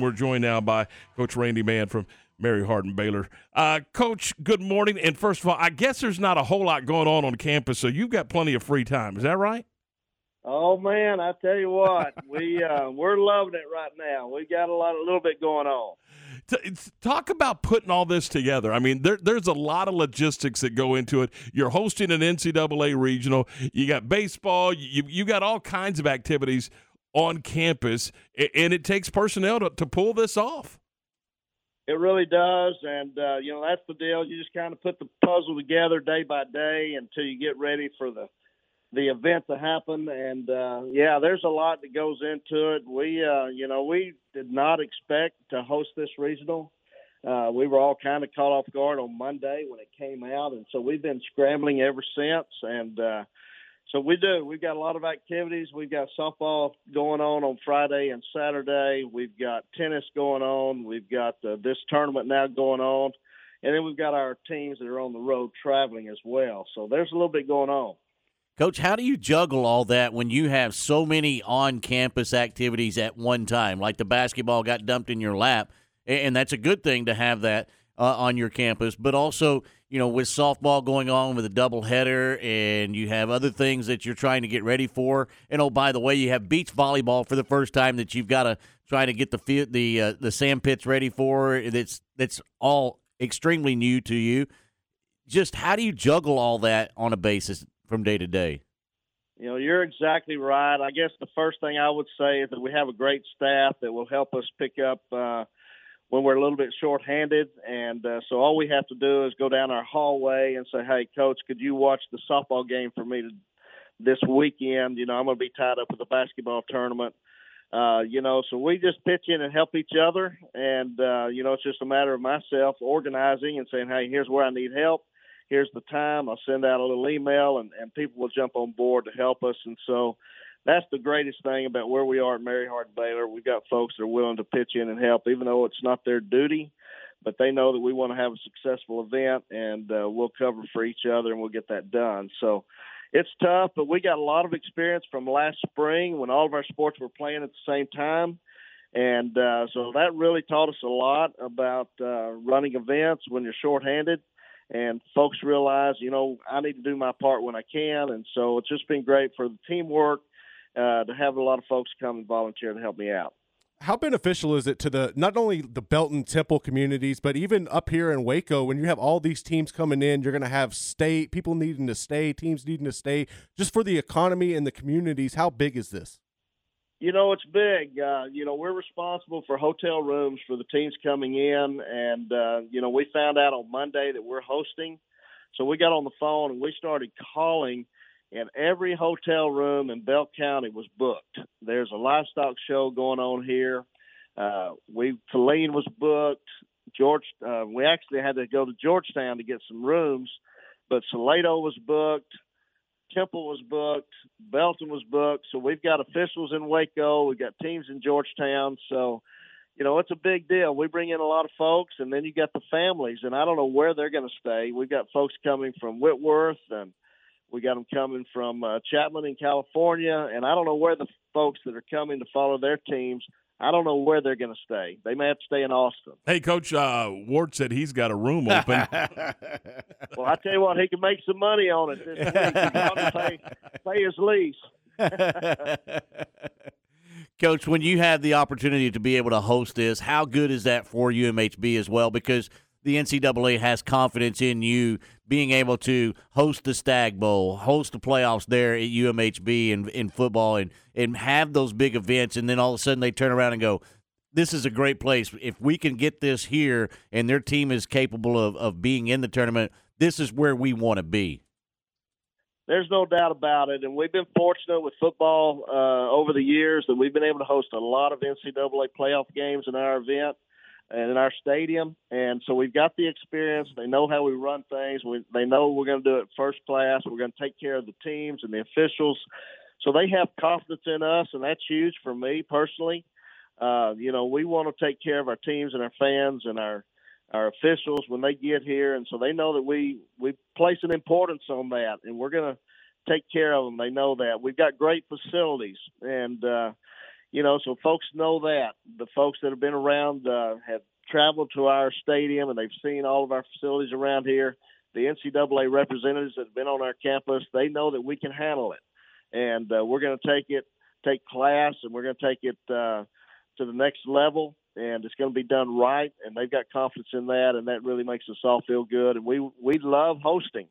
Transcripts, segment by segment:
We're joined now by Coach Randy Mann from Mary Hardin Baylor. Uh, Coach, good morning. And first of all, I guess there's not a whole lot going on on campus, so you've got plenty of free time. Is that right? Oh man, I tell you what, we uh, we're loving it right now. We got a lot, a little bit going on. Talk about putting all this together. I mean, there, there's a lot of logistics that go into it. You're hosting an NCAA regional. You got baseball. You you got all kinds of activities on campus, and it takes personnel to, to pull this off. It really does, and uh, you know that's the deal. You just kind of put the puzzle together day by day until you get ready for the the event to happen. And uh, yeah, there's a lot that goes into it. We, uh, you know, we did not expect to host this regional. Uh, we were all kind of caught off guard on Monday when it came out, and so we've been scrambling ever since. And uh, so we do. We've got a lot of activities. We've got softball going on on Friday and Saturday. We've got tennis going on. We've got uh, this tournament now going on. And then we've got our teams that are on the road traveling as well. So there's a little bit going on. Coach, how do you juggle all that when you have so many on campus activities at one time? Like the basketball got dumped in your lap, and that's a good thing to have that uh, on your campus, but also you know, with softball going on with a doubleheader, and you have other things that you're trying to get ready for. And oh, by the way, you have beach volleyball for the first time that you've got to try to get the field, the uh, the sand pits ready for. That's that's all extremely new to you. Just how do you juggle all that on a basis from day to day? You know, you're exactly right. I guess the first thing I would say is that we have a great staff that will help us pick up. Uh, when we're a little bit short-handed, and uh, so all we have to do is go down our hallway and say, "Hey, coach, could you watch the softball game for me to, this weekend? You know, I'm going to be tied up with the basketball tournament." Uh, you know, so we just pitch in and help each other, and uh, you know, it's just a matter of myself organizing and saying, "Hey, here's where I need help. Here's the time." I'll send out a little email, and, and people will jump on board to help us, and so that's the greatest thing about where we are at Mary Hardin Baylor. We've got folks that are willing to pitch in and help, even though it's not their duty. But they know that we want to have a successful event, and uh, we'll cover for each other, and we'll get that done. So it's tough, but we got a lot of experience from last spring when all of our sports were playing at the same time. And uh, so that really taught us a lot about uh, running events when you're shorthanded. And folks realize, you know, I need to do my part when I can. And so it's just been great for the teamwork uh, to have a lot of folks come and volunteer to help me out. How beneficial is it to the not only the Belton Temple communities, but even up here in Waco when you have all these teams coming in, you're going to have stay people needing to stay, teams needing to stay, just for the economy and the communities. How big is this? You know, it's big. Uh, you know, we're responsible for hotel rooms for the teams coming in, and uh, you know, we found out on Monday that we're hosting, so we got on the phone and we started calling and every hotel room in Bell County was booked. There's a livestock show going on here. Uh, we Feline was booked. George, uh, we actually had to go to Georgetown to get some rooms, but Salado was booked. Temple was booked. Belton was booked. So we've got officials in Waco. We've got teams in Georgetown. So, you know, it's a big deal. We bring in a lot of folks, and then you got the families, and I don't know where they're going to stay. We've got folks coming from Whitworth and – we got them coming from uh, Chapman in California, and I don't know where the folks that are coming to follow their teams. I don't know where they're going to stay. They may have to stay in Austin. Hey, Coach uh, Ward said he's got a room open. well, I tell you what, he can make some money on it this week. He pay, pay his lease. Coach, when you have the opportunity to be able to host this, how good is that for UMHB as well? Because – the NCAA has confidence in you being able to host the Stagg Bowl, host the playoffs there at UMHB in, in football, and, and have those big events. And then all of a sudden they turn around and go, this is a great place. If we can get this here and their team is capable of, of being in the tournament, this is where we want to be. There's no doubt about it. And we've been fortunate with football uh, over the years that we've been able to host a lot of NCAA playoff games in our event and in our stadium. And so we've got the experience. They know how we run things. We, they know we're going to do it first class. We're going to take care of the teams and the officials. So they have confidence in us, and that's huge for me personally. Uh, you know, we want to take care of our teams and our fans and our our officials when they get here, and so they know that we we place an importance on that, and we're going to take care of them. They know that we've got great facilities, and uh, you know, so folks know that the folks that have been around uh, have traveled to our stadium and they've seen all of our facilities around here. The NCAA representatives that have been on our campus, they know that we can handle it, and uh, we're going to take it, take class, and we're going to take it uh, to the next level. And it's going to be done right, and they've got confidence in that, and that really makes us all feel good. And we we love hosting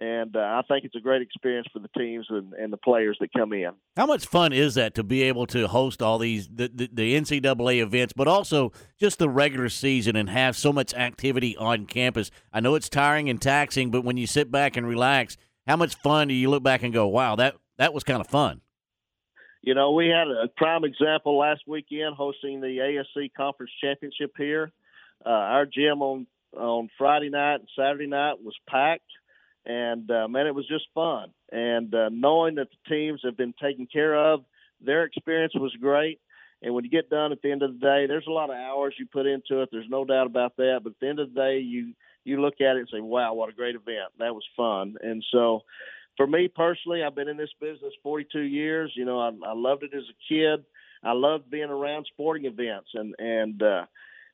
and uh, I think it's a great experience for the teams and, and, the players that come in. How much fun is that to be able to host all these the, the, the, NCAA events, but also just the regular season and have so much activity on campus? I know it's tiring and taxing, but when you sit back and relax, how much fun do you look back and go, "Wow, that that was kind of fun." You know, we had a prime example last weekend hosting the ASC Conference Championship here. Uh, our gym on on Friday night and Saturday night was packed and uh, man, it was just fun. And uh, knowing that the teams have been taken care of, their experience was great. And when you get done at the end of the day, there's a lot of hours you put into it. There's no doubt about that. But at the end of the day, you you look at it and say, "Wow, what a great event! That was fun." And so, for me personally, I've been in this business 42 years. You know, I, I loved it as a kid. I loved being around sporting events, and and uh,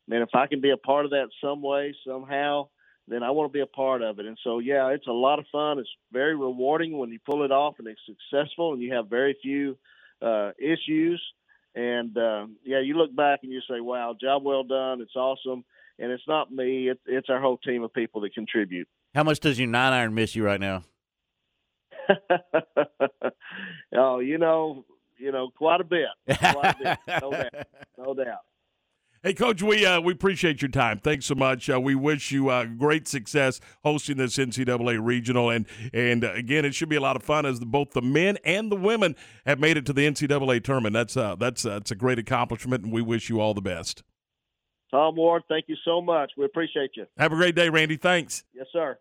man, if I can be a part of that some way, somehow, then I want to be a part of it. And so, yeah, it's a lot of fun. It's very rewarding when you pull it off and it's successful and you have very few uh, issues. And uh, yeah, you look back and you say, wow, job well done. It's awesome. And it's not me, it's, it's our whole team of people that contribute. How much does your nine iron miss you right now? oh, you know, you know, quite a bit. Quite a bit. No doubt. No doubt. Hey, Coach, we uh, we appreciate your time. Thanks so much. Uh, we wish you uh, great success hosting this NCAA regional, and and uh, again, it should be a lot of fun as the, both the men and the women have made it to the NCAA tournament. That's uh, that's uh, that's a great accomplishment, and we wish you all the best. Tom Ward, thank you so much. We appreciate you. Have a great day, Randy. Thanks. Yes, sir.